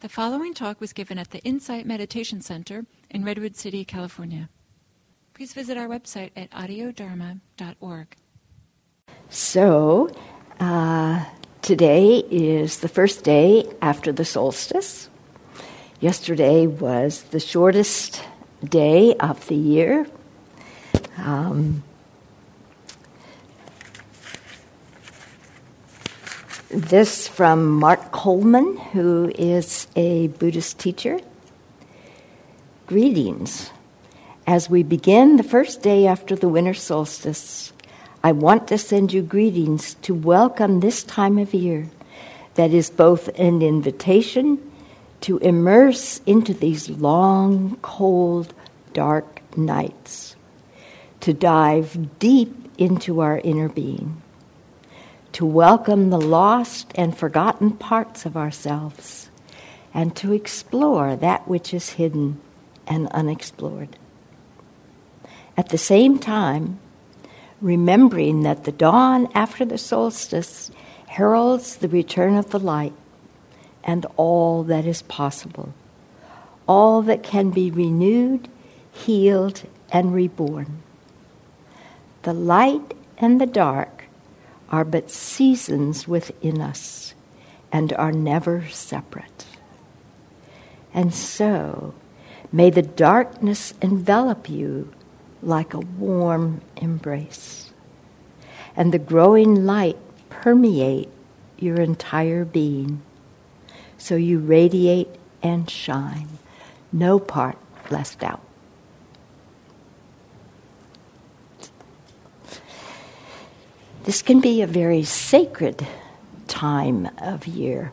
The following talk was given at the Insight Meditation Center in Redwood City, California. Please visit our website at audiodharma.org. So, uh, today is the first day after the solstice. Yesterday was the shortest day of the year. Um, this from Mark Coleman, who is a Buddhist teacher. Greetings. As we begin the first day after the winter solstice, I want to send you greetings to welcome this time of year that is both an invitation to immerse into these long, cold, dark nights, to dive deep into our inner being to welcome the lost and forgotten parts of ourselves, and to explore that which is hidden and unexplored. At the same time, remembering that the dawn after the solstice heralds the return of the light and all that is possible, all that can be renewed, healed, and reborn. The light and the dark are but seasons within us and are never separate. And so, may the darkness envelop you like a warm embrace, and the growing light permeate your entire being, so you radiate and shine, no part left out. This can be a very sacred time of year.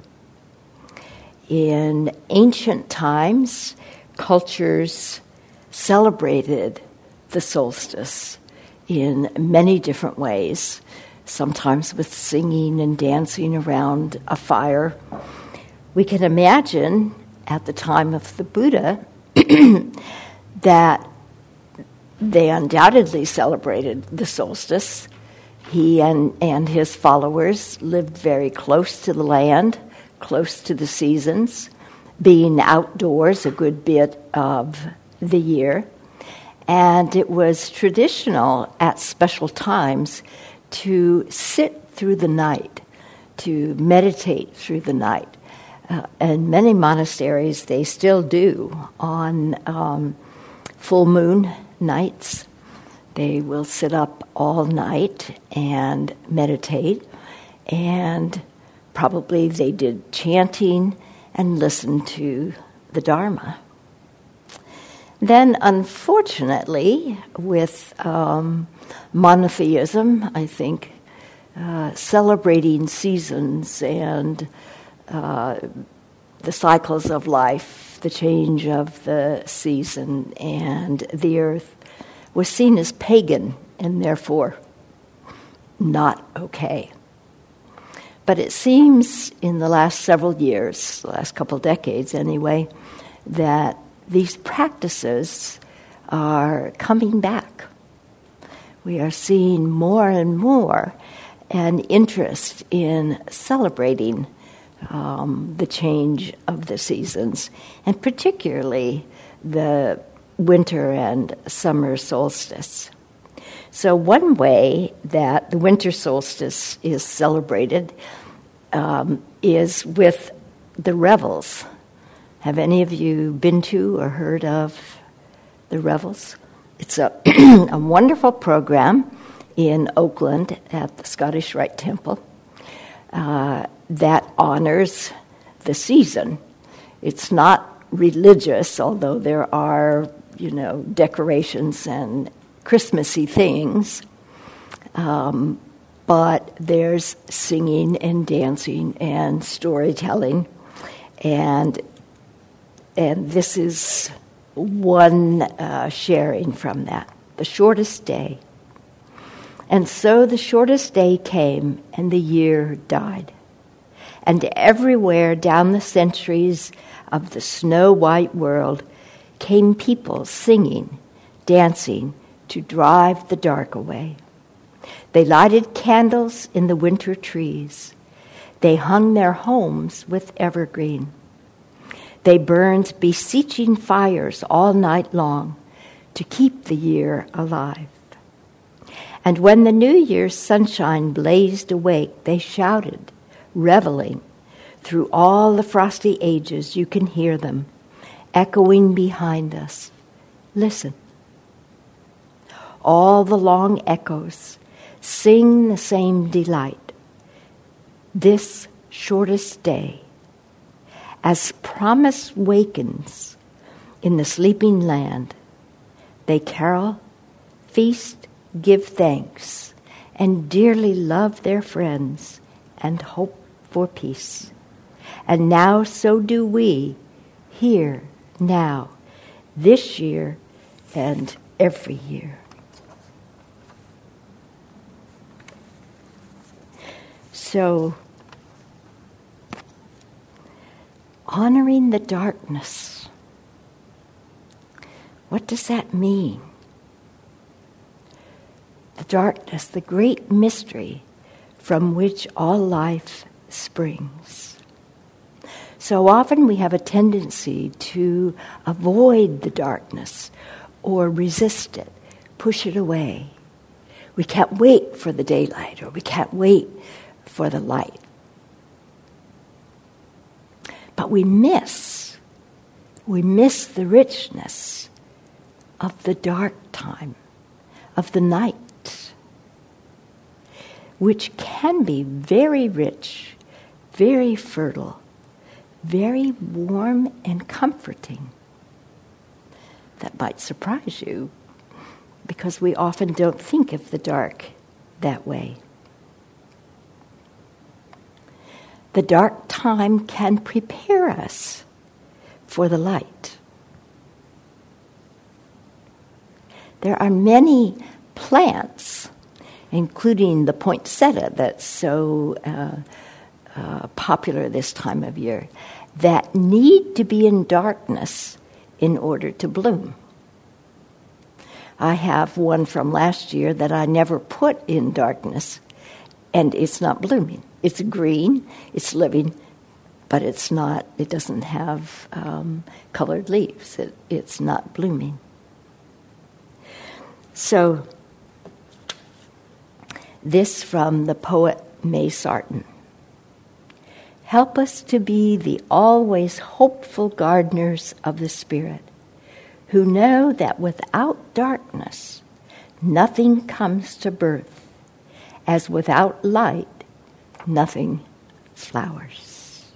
In ancient times, cultures celebrated the solstice in many different ways, sometimes with singing and dancing around a fire. We can imagine at the time of the Buddha that they undoubtedly celebrated the solstice he and, and his followers lived very close to the land, close to the seasons, being outdoors a good bit of the year. And it was traditional at special times to sit through the night, to meditate through the night. Uh, and many monasteries, they still do on um, full moon nights. They will sit up all night and meditate, and probably they did chanting and listened to the Dharma. Then, unfortunately, with um, monotheism, I think uh, celebrating seasons and uh, the cycles of life, the change of the season and the earth, was seen as pagan and therefore not okay. But it seems in the last several years, the last couple decades anyway, that these practices are coming back. We are seeing more and more an interest in celebrating um, the change of the seasons, and particularly the winter and summer solstice. So, one way that the winter solstice is celebrated um, is with the revels. Have any of you been to or heard of the revels? It's a, a wonderful program in Oakland at the Scottish Rite Temple uh, that honors the season. It's not religious, although there are you know, decorations and Christmassy things. Um, but there's singing and dancing and storytelling, and and this is one uh, sharing from that. The shortest day. And so the shortest day came, and the year died. And everywhere down the centuries of the snow white world, came people singing, dancing to drive the dark away. They lighted candles in the winter trees. They hung their homes with evergreen. They burned beseeching fires all night long to keep the year alive. And when the New Year's sunshine blazed awake, they shouted, reveling. Through all the frosty ages, you can hear them echoing behind us. Listen. All the long echoes sing the same delight. This shortest day, as promise wakens in the sleeping land, they carol, feast, give thanks, and dearly love their friends and hope for peace. And now so do we, here, now, this year, and every year. So, honoring the darkness, what does that mean? The darkness, the great mystery from which all life springs. So often we have a tendency to avoid the darkness or resist it, push it away. We can't wait for the daylight or we can't wait for the light. But we miss, we miss the richness of the dark time, of the night, which can be very rich, very fertile, very warm and comforting. That might surprise you because we often don't think of the dark that way. The dark time can prepare us for the light. There are many plants, including the poinsettia that's so uh, uh, popular this time of year, that need to be in darkness in order to bloom. I have one from last year that I never put in darkness, and it's not blooming. It's green, it's living, but it's not, it doesn't have um, colored leaves. It, it's not blooming. So, this from the poet May Sarton. Help us to be the always hopeful gardeners of the Spirit, who know that without darkness, nothing comes to birth, as without light, nothing flowers.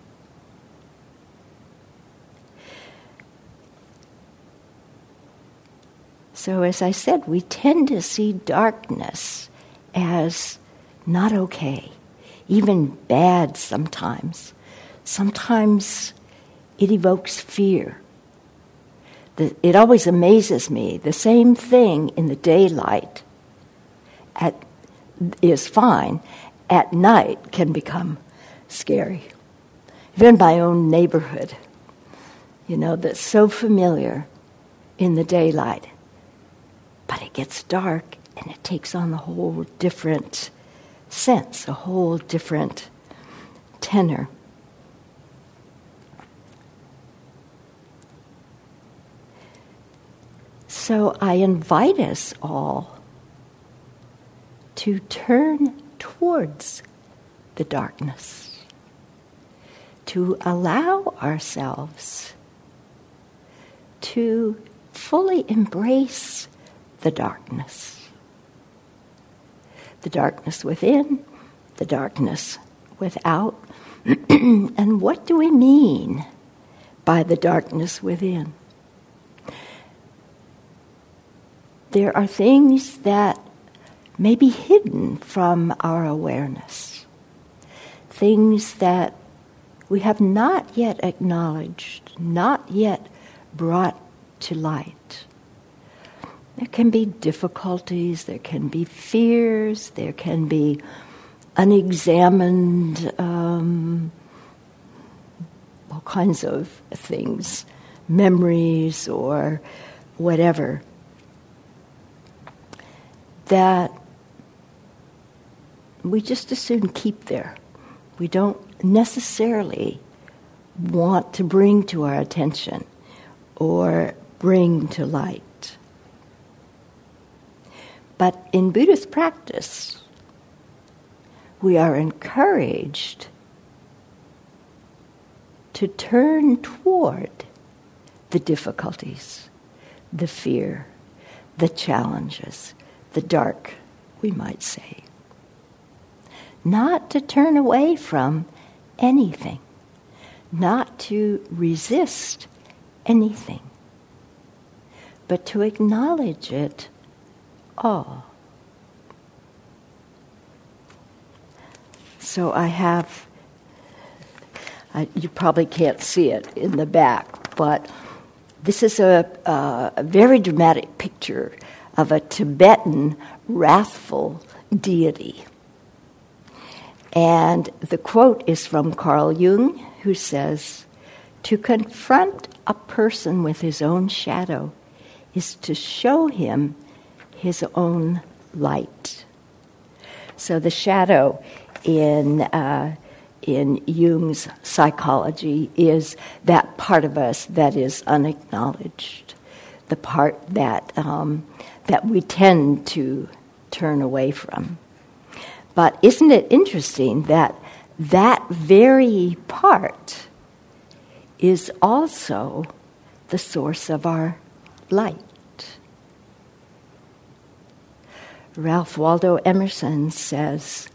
So, as I said, we tend to see darkness as not okay, even bad sometimes. Sometimes it evokes fear. It always amazes me. The same thing in the daylight at, is fine, at night can become scary. Even my own neighborhood, you know, that's so familiar in the daylight. But it gets dark and it takes on a whole different sense, a whole different tenor. So I invite us all to turn towards the darkness, to allow ourselves to fully embrace the darkness. The darkness within, the darkness without. and what do we mean by the darkness within? There are things that may be hidden from our awareness. Things that we have not yet acknowledged, not yet brought to light. There can be difficulties, there can be fears, there can be unexamined um, all kinds of things, memories or whatever, that we just as soon keep there. We don't necessarily want to bring to our attention or bring to light. But in Buddhist practice, we are encouraged to turn toward the difficulties, the fear, the challenges, the dark, we might say. Not to turn away from anything, not to resist anything, but to acknowledge it all. So I have, I, you probably can't see it in the back, but this is a, a very dramatic picture of a Tibetan wrathful deity. And the quote is from Carl Jung, who says, To confront a person with his own shadow is to show him his own light. So the shadow in uh, in Jung's psychology is that part of us that is unacknowledged, the part that um, that we tend to turn away from. But isn't it interesting that that very part is also the source of our light? Ralph Waldo Emerson says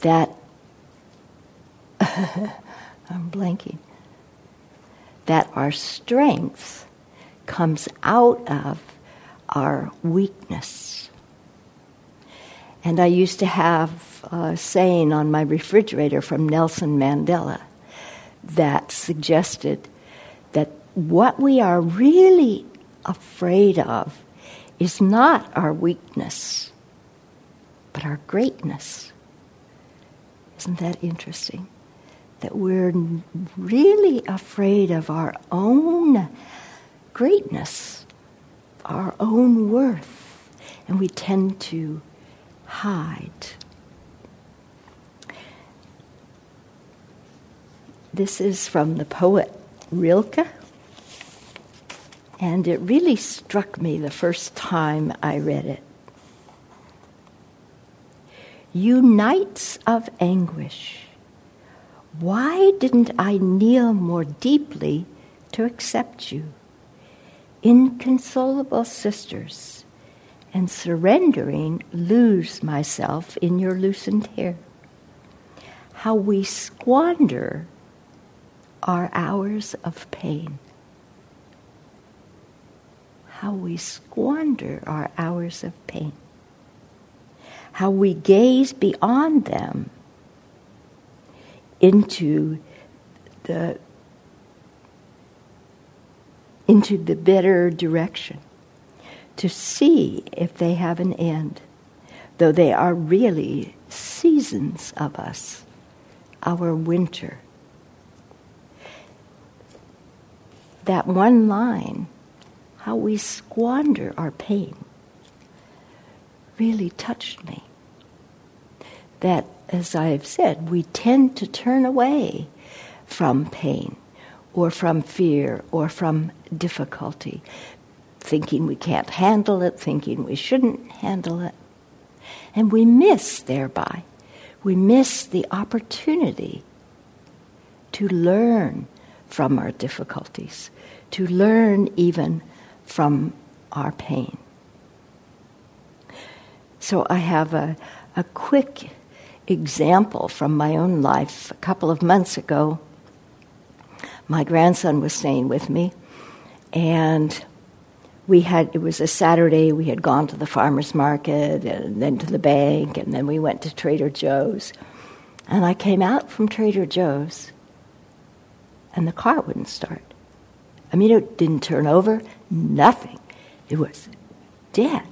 that I'm blanking. That our strength comes out of our weakness. And I used to have a saying on my refrigerator from Nelson Mandela that suggested that what we are really afraid of is not our weakness, but our greatness. Isn't that interesting? That we're really afraid of our own greatness, our own worth, and we tend to hide. This is from the poet Rilke, and it really struck me the first time I read it. You nights of anguish, why didn't I kneel more deeply to accept you? Inconsolable sisters, and surrendering, lose myself in your loosened hair. How we squander our hours of pain. How we squander our hours of pain how we gaze beyond them into the into the better direction to see if they have an end though they are really seasons of us our winter. That one line how we squander our pain really touched me that, as I have said, we tend to turn away from pain or from fear or from difficulty, thinking we can't handle it, thinking we shouldn't handle it. And we miss thereby, we miss the opportunity to learn from our difficulties, to learn even from our pain. So I have a, a quick example from my own life. A couple of months ago, my grandson was staying with me, and we had it was a Saturday. We had gone to the farmers market and then to the bank, and then we went to Trader Joe's. And I came out from Trader Joe's, and the car wouldn't start. I mean, it didn't turn over, nothing. It was dead.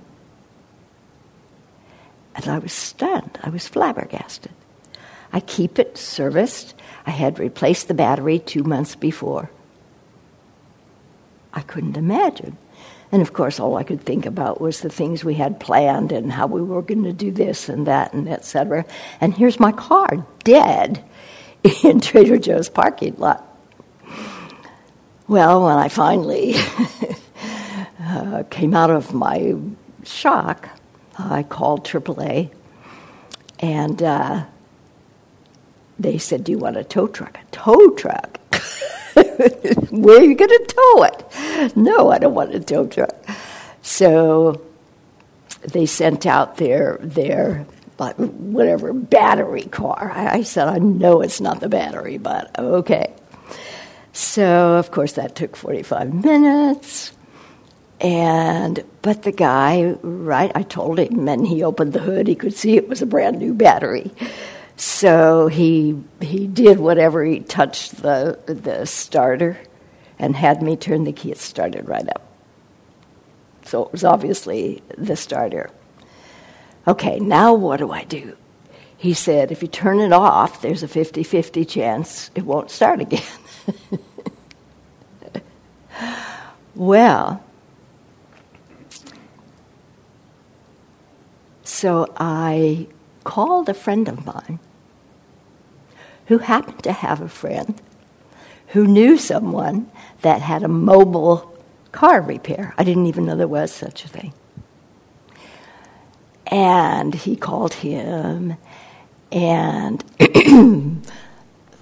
And I was stunned. I was flabbergasted. I keep it serviced. I had replaced the battery two months before. I couldn't imagine. And of course, all I could think about was the things we had planned and how we were going to do this and that and etc. And here's my car, dead in Trader Joe's parking lot. Well, when I finally uh, came out of my shock, I called AAA and uh, they said, Do you want a tow truck? A tow truck? Where are you going to tow it? No, I don't want a tow truck. So they sent out their their whatever battery car. I, said, I know it's not the battery, but okay. So of course that took forty five minutes. And but the guy, right? I told him, and he opened the hood. He could see it was a brand new battery. So he he did whatever he touched the the starter, and had me turn the key. It started right up. So it was obviously the starter. Okay, now what do I do? He said, if you turn it off, there's a 50 50 chance it won't start again. well, so I called a friend of mine who happened to have a friend who knew someone that had a mobile car repair. I didn't even know there was such a thing. And he called him, and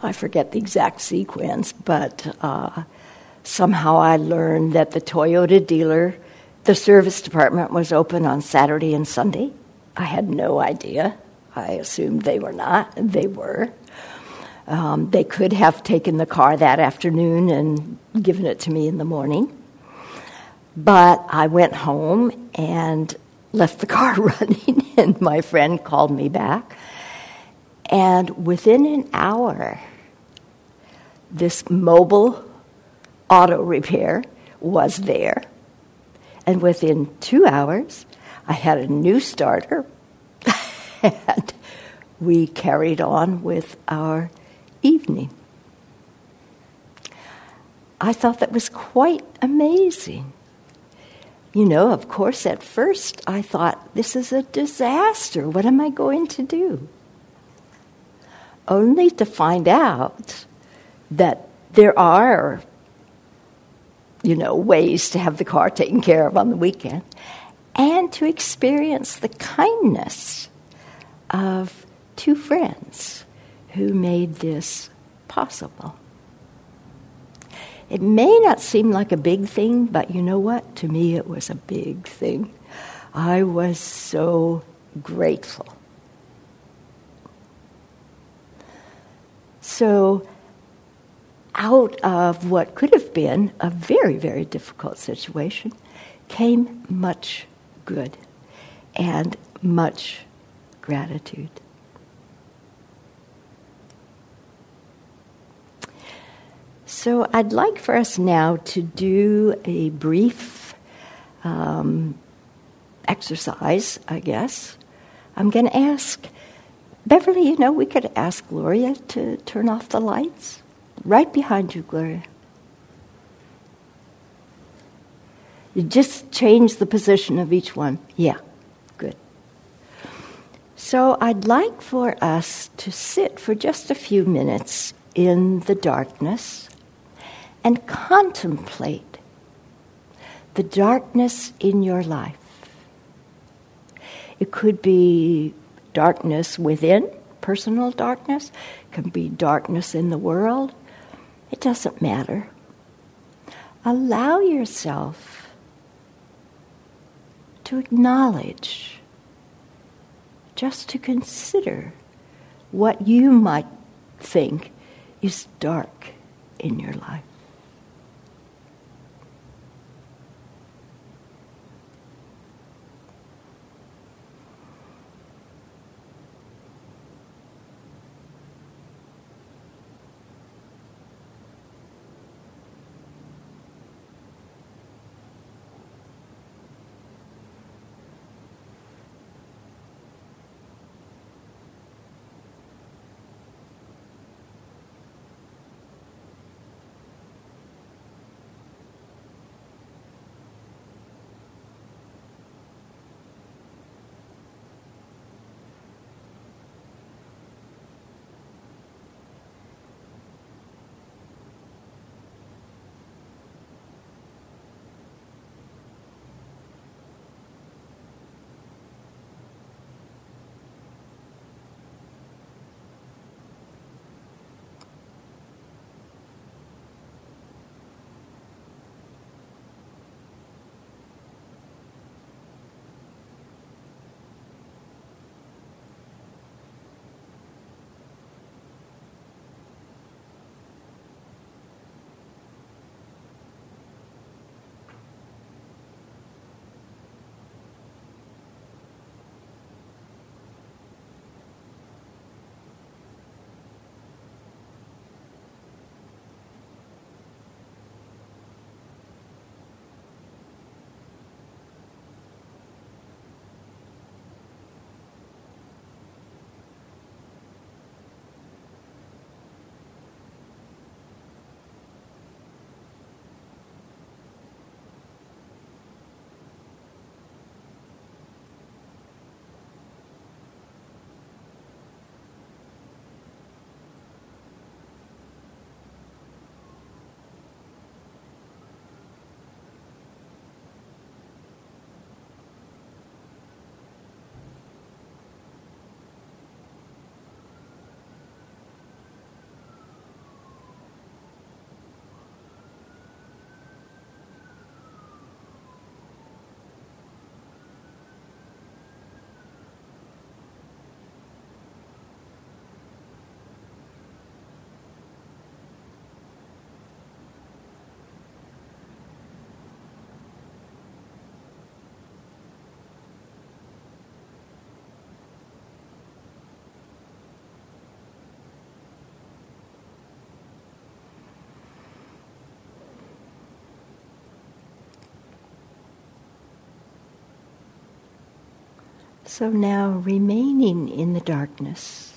I forget the exact sequence, but uh, somehow I learned that the Toyota dealer, the service department was open on Saturday and Sunday. I had no idea. I assumed they were not, they were. Um, they could have taken the car that afternoon and given it to me in the morning. But I went home and left the car running, and my friend called me back. And within an hour, this mobile auto repair was there. And within two hours, I had a new starter, and we carried on with our evening. I thought that was quite amazing. You know, of course, at first I thought, this is a disaster. What am I going to do? Only to find out that there are, you know, ways to have the car taken care of on the weekend and to experience the kindness of two friends who made this possible. It may not seem like a big thing, but you know what? To me, it was a big thing. I was so grateful. So, out of what could have been a very, very difficult situation came much good and much gratitude. So I'd like for us now to do a brief um, exercise, I guess. I'm going to ask Beverly, you know, we could ask Gloria to turn off the lights. Right behind you, Gloria. You just change the position of each one. Yeah, good. So I'd like for us to sit for just a few minutes in the darkness and contemplate the darkness in your life. It could be darkness within, personal darkness, it can be darkness in the world. It doesn't matter. Allow yourself to acknowledge, just to consider what you might think is dark in your life. So now remaining in the darkness,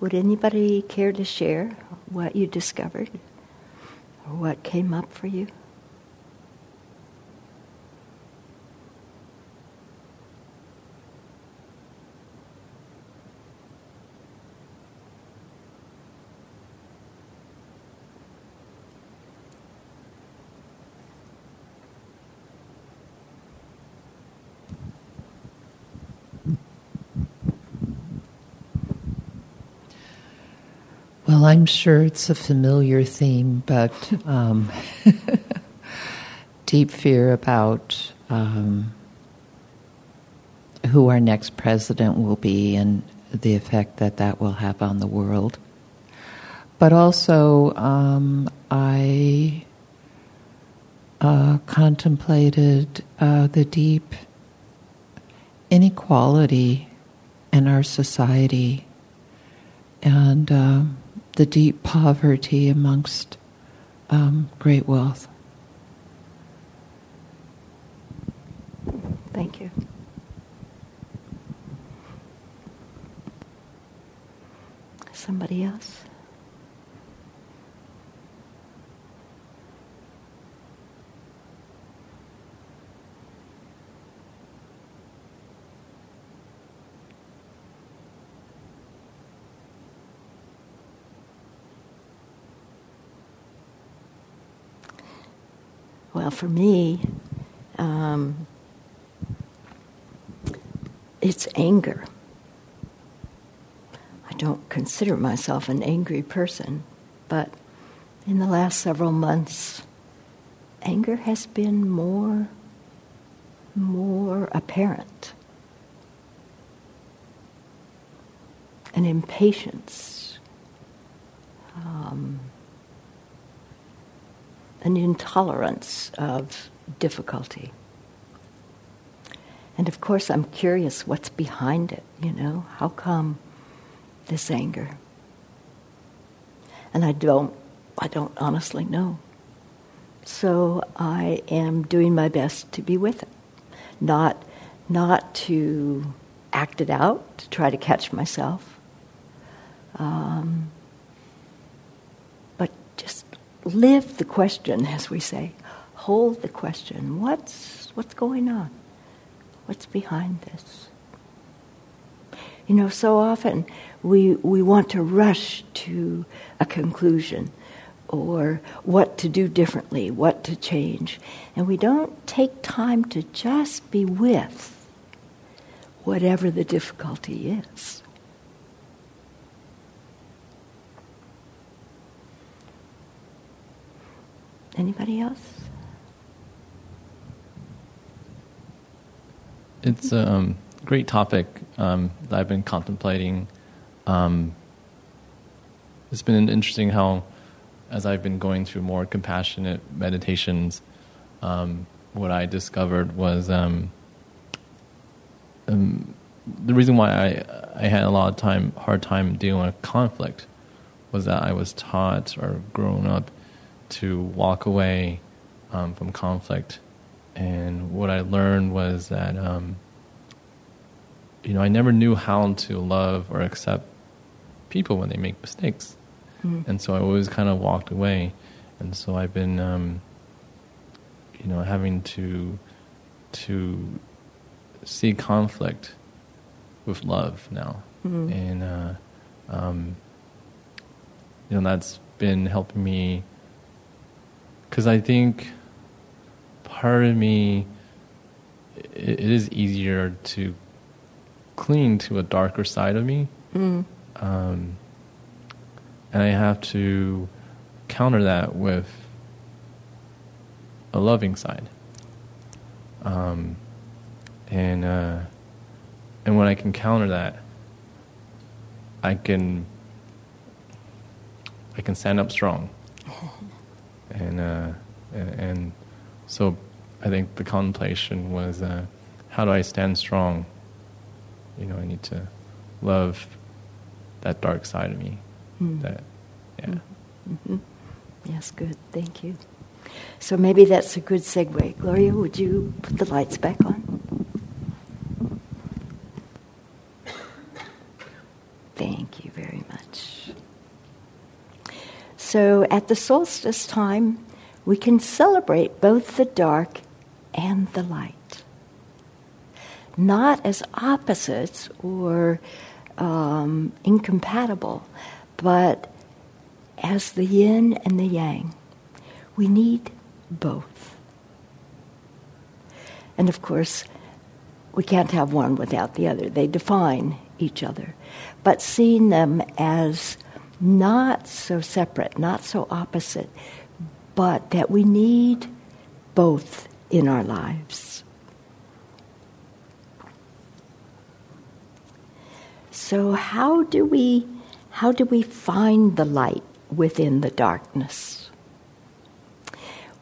would anybody care to share what you discovered or what came up for you? Well, I'm sure it's a familiar theme, but um, deep fear about um, who our next president will be and the effect that that will have on the world. But also, um, I uh, contemplated uh, the deep inequality in our society and um, the deep poverty amongst um, great wealth. Thank you. Somebody else? Well, for me, um, it's anger. I don't consider myself an angry person, but in the last several months, anger has been more, more apparent. An impatience. Um, an intolerance of difficulty. And of course, I'm curious what's behind it, you know? How come this anger? And I don't, I don't honestly know. So I am doing my best to be with it, not, not to act it out, to try to catch myself, um, but just live the question, as we say. Hold the question. What's, what's going on? What's behind this? You know, so often we, we want to rush to a conclusion or what to do differently, what to change. And we don't take time to just be with whatever the difficulty is. Anybody else? It's a um, great topic um, that I've been contemplating. Um, it's been interesting how, as I've been going through more compassionate meditations, um, what I discovered was um, um, the reason why I I had a lot of time hard time dealing with conflict was that I was taught or grown up to walk away um, from conflict. And what I learned was that, um, you know, I never knew how to love or accept people when they make mistakes. Mm. And so I always kind of walked away. And so I've been, um, you know, having to to see conflict with love now, mm-hmm. and uh, um, you know that's been helping me because I think part of me it, it is easier to cling to a darker side of me, mm. um, and I have to counter that with a loving side. Um, and uh, and when I can counter that, I can I can stand up strong. And uh, and so I think the contemplation was uh, how do I stand strong? You know, I need to love that dark side of me. Mm. That, yeah. Mm-hmm. Yes, good. Thank you. So maybe that's a good segue. Gloria, would you put the lights back on? So at the solstice time, we can celebrate both the dark and the light. Not as opposites or um, incompatible, but as the yin and the yang. We need both. And of course, we can't have one without the other. They define each other. But seeing them as not so separate, not so opposite, but that we need both in our lives. So how do we how do we find the light within the darkness?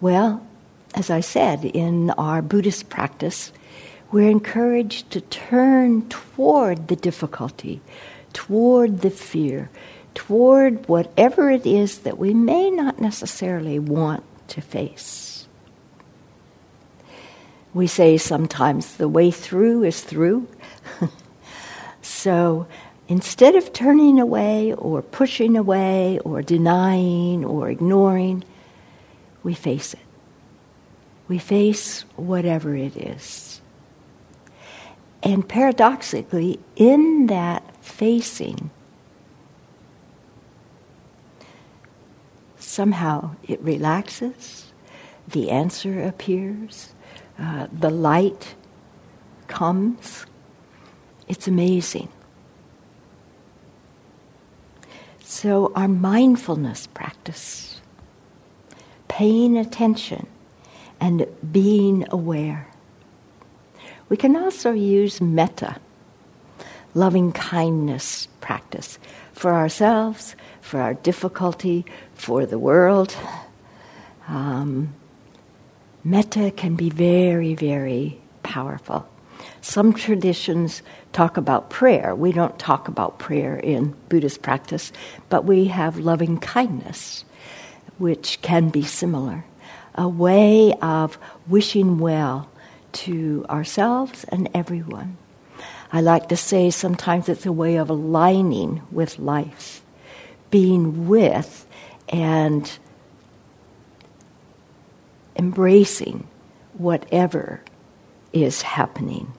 Well, as I said, in our Buddhist practice, we're encouraged to turn toward the difficulty, toward the fear, toward whatever it is that we may not necessarily want to face. We say sometimes the way through is through. so instead of turning away or pushing away or denying or ignoring, we face it. We face whatever it is. And paradoxically, in that facing, somehow it relaxes, the answer appears, uh, the light comes. It's amazing. So, our mindfulness practice, paying attention and being aware. We can also use metta, loving kindness practice for ourselves, for our difficulty, for the world. Um, metta can be very, very powerful. Some traditions talk about prayer. We don't talk about prayer in Buddhist practice, but we have loving kindness, which can be similar a way of wishing well to ourselves and everyone. I like to say sometimes it's a way of aligning with life, being with and embracing whatever is happening.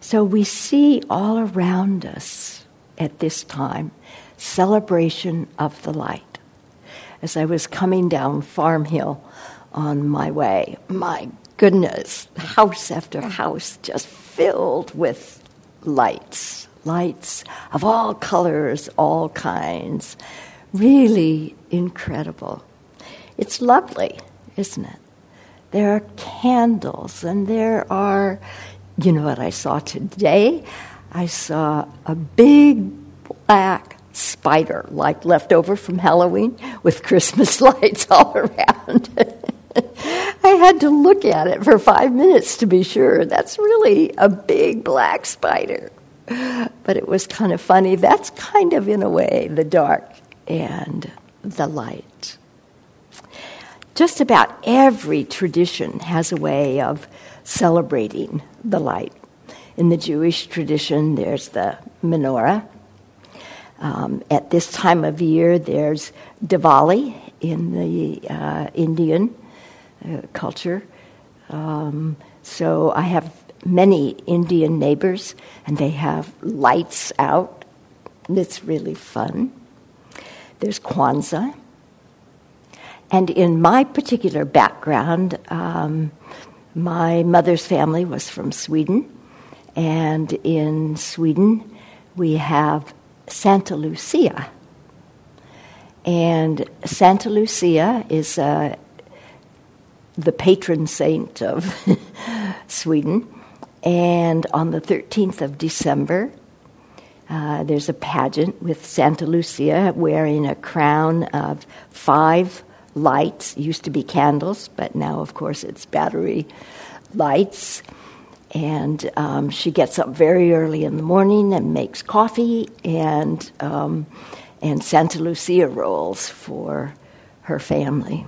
So we see all around us at this time celebration of the light. As I was coming down Farm Hill on my way, my goodness, house after house just filled with lights, lights of all colors, all kinds. Really incredible. It's lovely, isn't it? There are candles and there are, you know what I saw today? I saw a big black spider, like left over from Halloween, with Christmas lights all around. I had to look at it for five minutes to be sure. That's really a big black spider. But it was kind of funny. That's kind of, in a way, the dark and the light. Just about every tradition has a way of celebrating the light. In the Jewish tradition, there's the menorah, um, at this time of year, there's Diwali in the uh, Indian culture. Um, so I have many Indian neighbors, and they have lights out. It's really fun. There's Kwanzaa. And in my particular background, um, my mother's family was from Sweden. And in Sweden, we have Santa Lucia. And Santa Lucia is uh, the patron saint of Sweden. And on the 13th of December, uh, there's a pageant with Santa Lucia wearing a crown of five lights. Used to be candles, but now, of course, it's battery lights. And um, she gets up very early in the morning and makes coffee and, um, and Santa Lucia rolls for her family.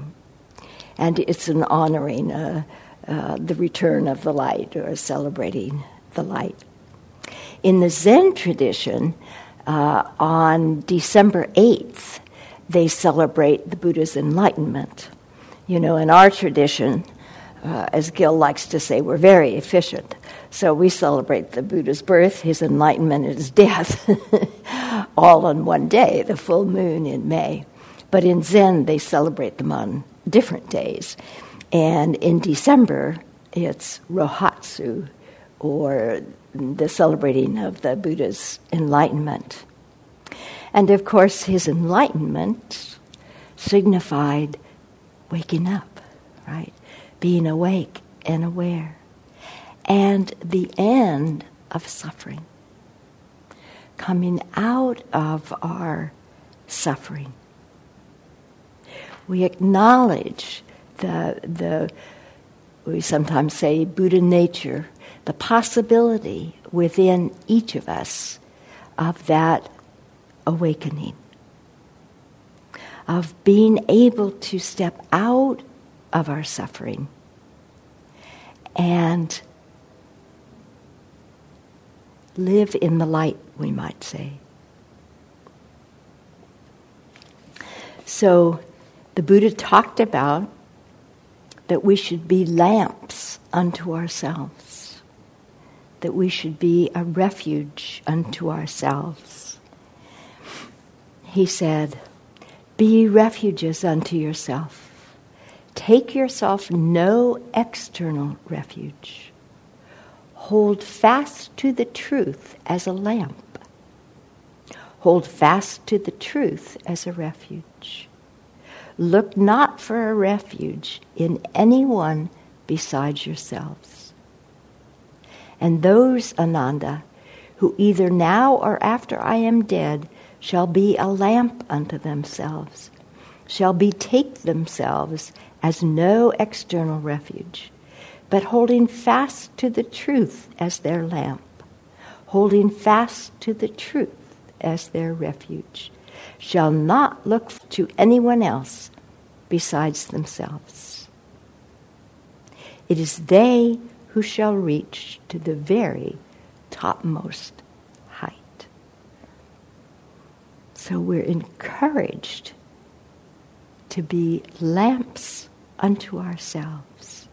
And it's an honoring uh, uh, the return of the light or celebrating the light. In the Zen tradition, Uh, on December 8th, they celebrate the Buddha's enlightenment. You know, in our tradition, uh, as Gil likes to say, we're very efficient. So we celebrate the Buddha's birth, his enlightenment, and his death, all on one day, the full moon in May. But in Zen, they celebrate them on different days. And in December, it's Rohatsu, or the celebrating of the Buddha's enlightenment. And of course, his enlightenment signified waking up, right? Being awake and aware. And the end of suffering. Coming out of our suffering. We acknowledge the, the we sometimes say Buddha nature, the possibility within each of us of that awakening, of being able to step out of our suffering and live in the light, we might say. So the Buddha talked about that we should be lamps unto ourselves, that we should be a refuge unto ourselves. He said, Be refuges unto yourself. Take yourself no external refuge. Hold fast to the truth as a lamp. Hold fast to the truth as a refuge. Look not for a refuge in anyone besides yourselves. And those, Ananda, who either now or after I am dead shall be a lamp unto themselves, shall betake themselves as no external refuge, but holding fast to the truth as their lamp, holding fast to the truth as their refuge shall not look to anyone else besides themselves. It is they who shall reach to the very topmost height. So we're encouraged to be lamps unto ourselves.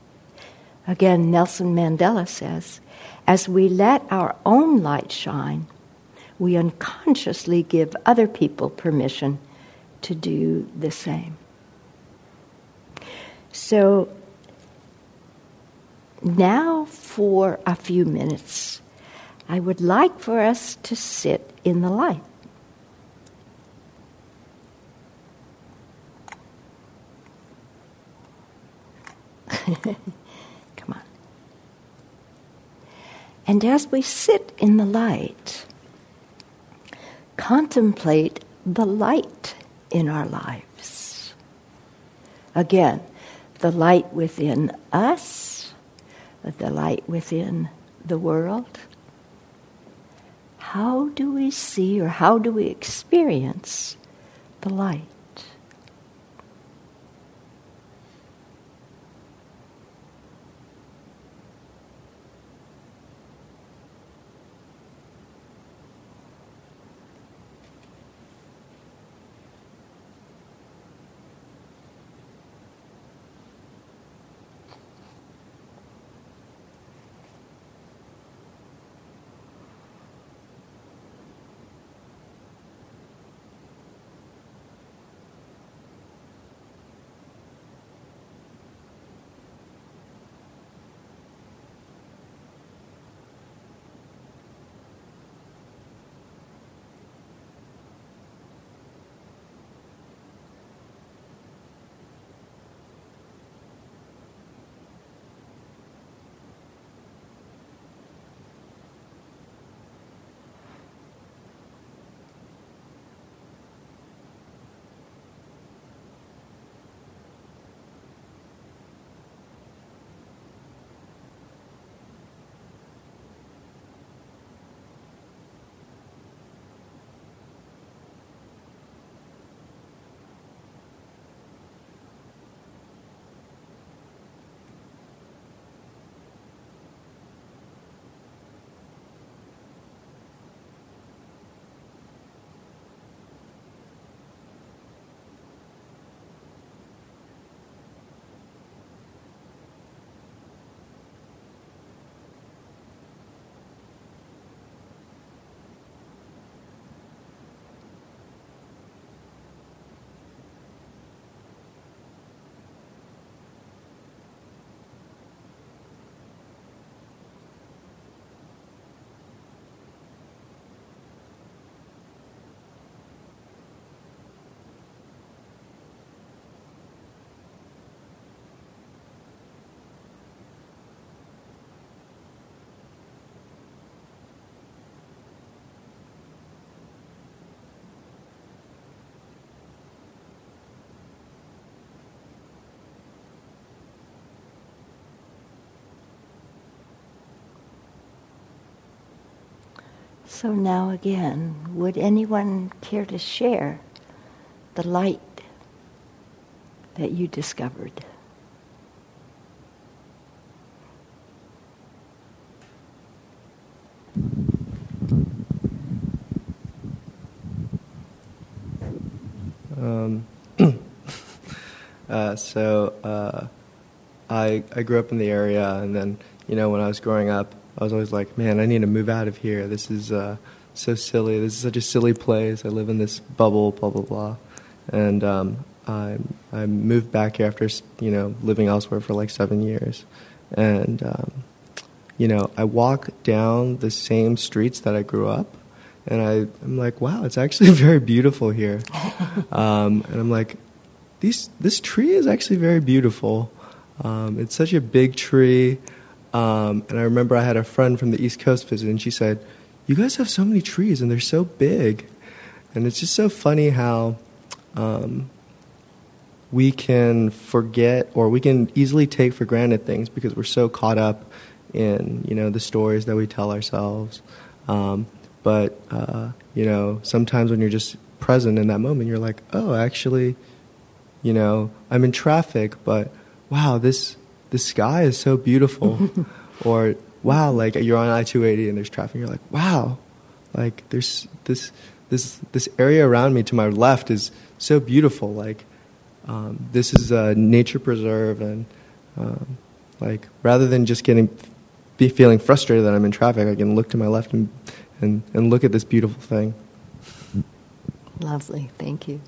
Again, Nelson Mandela says, as we let our own light shine, we unconsciously give other people permission to do the same. So now, for a few minutes, I would like for us to sit in the light. Come on. And as we sit in the light, contemplate the light in our lives. Again, the light within us, the light within the world. How do we see or how do we experience the light? So now again, would anyone care to share the light that you discovered? Um, uh, so uh, I I grew up in the area, and then you know when I was growing up, I was always like, man, I need to move out of here. This is uh, so silly. This is such a silly place. I live in this bubble, blah blah blah, and um, I I moved back here after you know living elsewhere for like seven years, and um, you know I walk down the same streets that I grew up and I, I'm like, wow, it's actually very beautiful here. um, and I'm like, these, this tree is actually very beautiful. Um, it's such a big tree. Um, and I remember I had a friend from the East Coast visit, and she said, You guys have so many trees, and they're so big. And it's just so funny how um, we can forget or we can easily take for granted things because we're so caught up in you know the stories that we tell ourselves. Um, but uh, you know, sometimes when you're just present in that moment, you're like, oh, actually, you know, I'm in traffic, but wow, this the sky is so beautiful, or wow, like you're on I-280 and there's traffic, and you're like, wow, like there's this this this area around me to my left is so beautiful, like. Um, this is a nature preserve, and um, like rather than just getting be feeling frustrated that I'm in traffic, I can look to my left and and, and look at this beautiful thing. Lovely, thank you.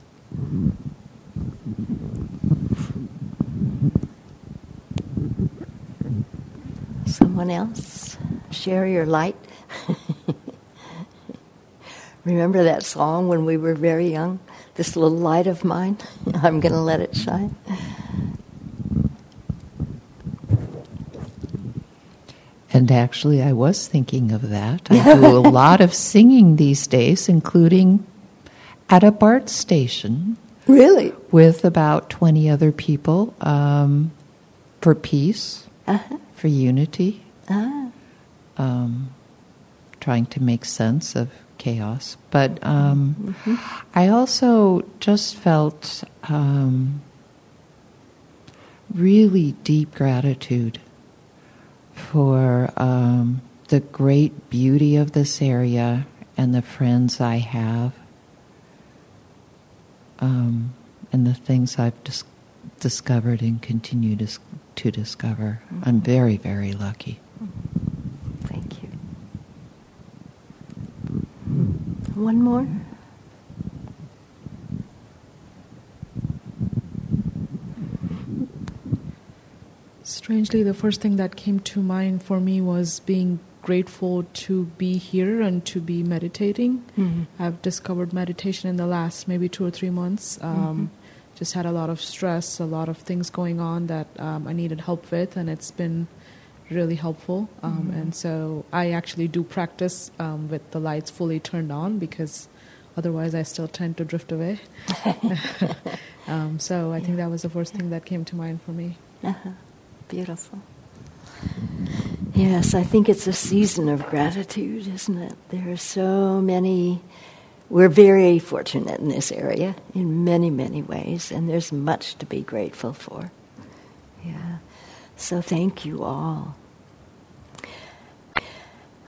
Someone else? Share your light. Remember that song when we were very young? This little light of mine, I'm going to let it shine. And actually, I was thinking of that. I do a lot of singing these days, including at a BART station. Really? With about 20 other people um, for peace, uh-huh. for unity, uh-huh. um, trying to make sense of chaos. But um, mm-hmm. I also just felt um, really deep gratitude for um, the great beauty of this area and the friends I have um, and the things I've dis- discovered and continue to, to discover. Mm-hmm. I'm very, very lucky. Thank you. One more? Strangely, the first thing that came to mind for me was being grateful to be here and to be meditating. Mm-hmm. I've discovered meditation in the last maybe two or three months. Um, mm-hmm. Just had a lot of stress, a lot of things going on that um, I needed help with, and it's been really helpful. Um, mm-hmm. And so I actually do practice um, with the lights fully turned on because otherwise I still tend to drift away. Um, so I think that was the first thing that came to mind for me. Uh-huh beautiful. Yes, I think it's a season of gratitude, isn't it? There are so many. We're very fortunate in this area in many, many ways, and there's much to be grateful for. Yeah. So thank you all.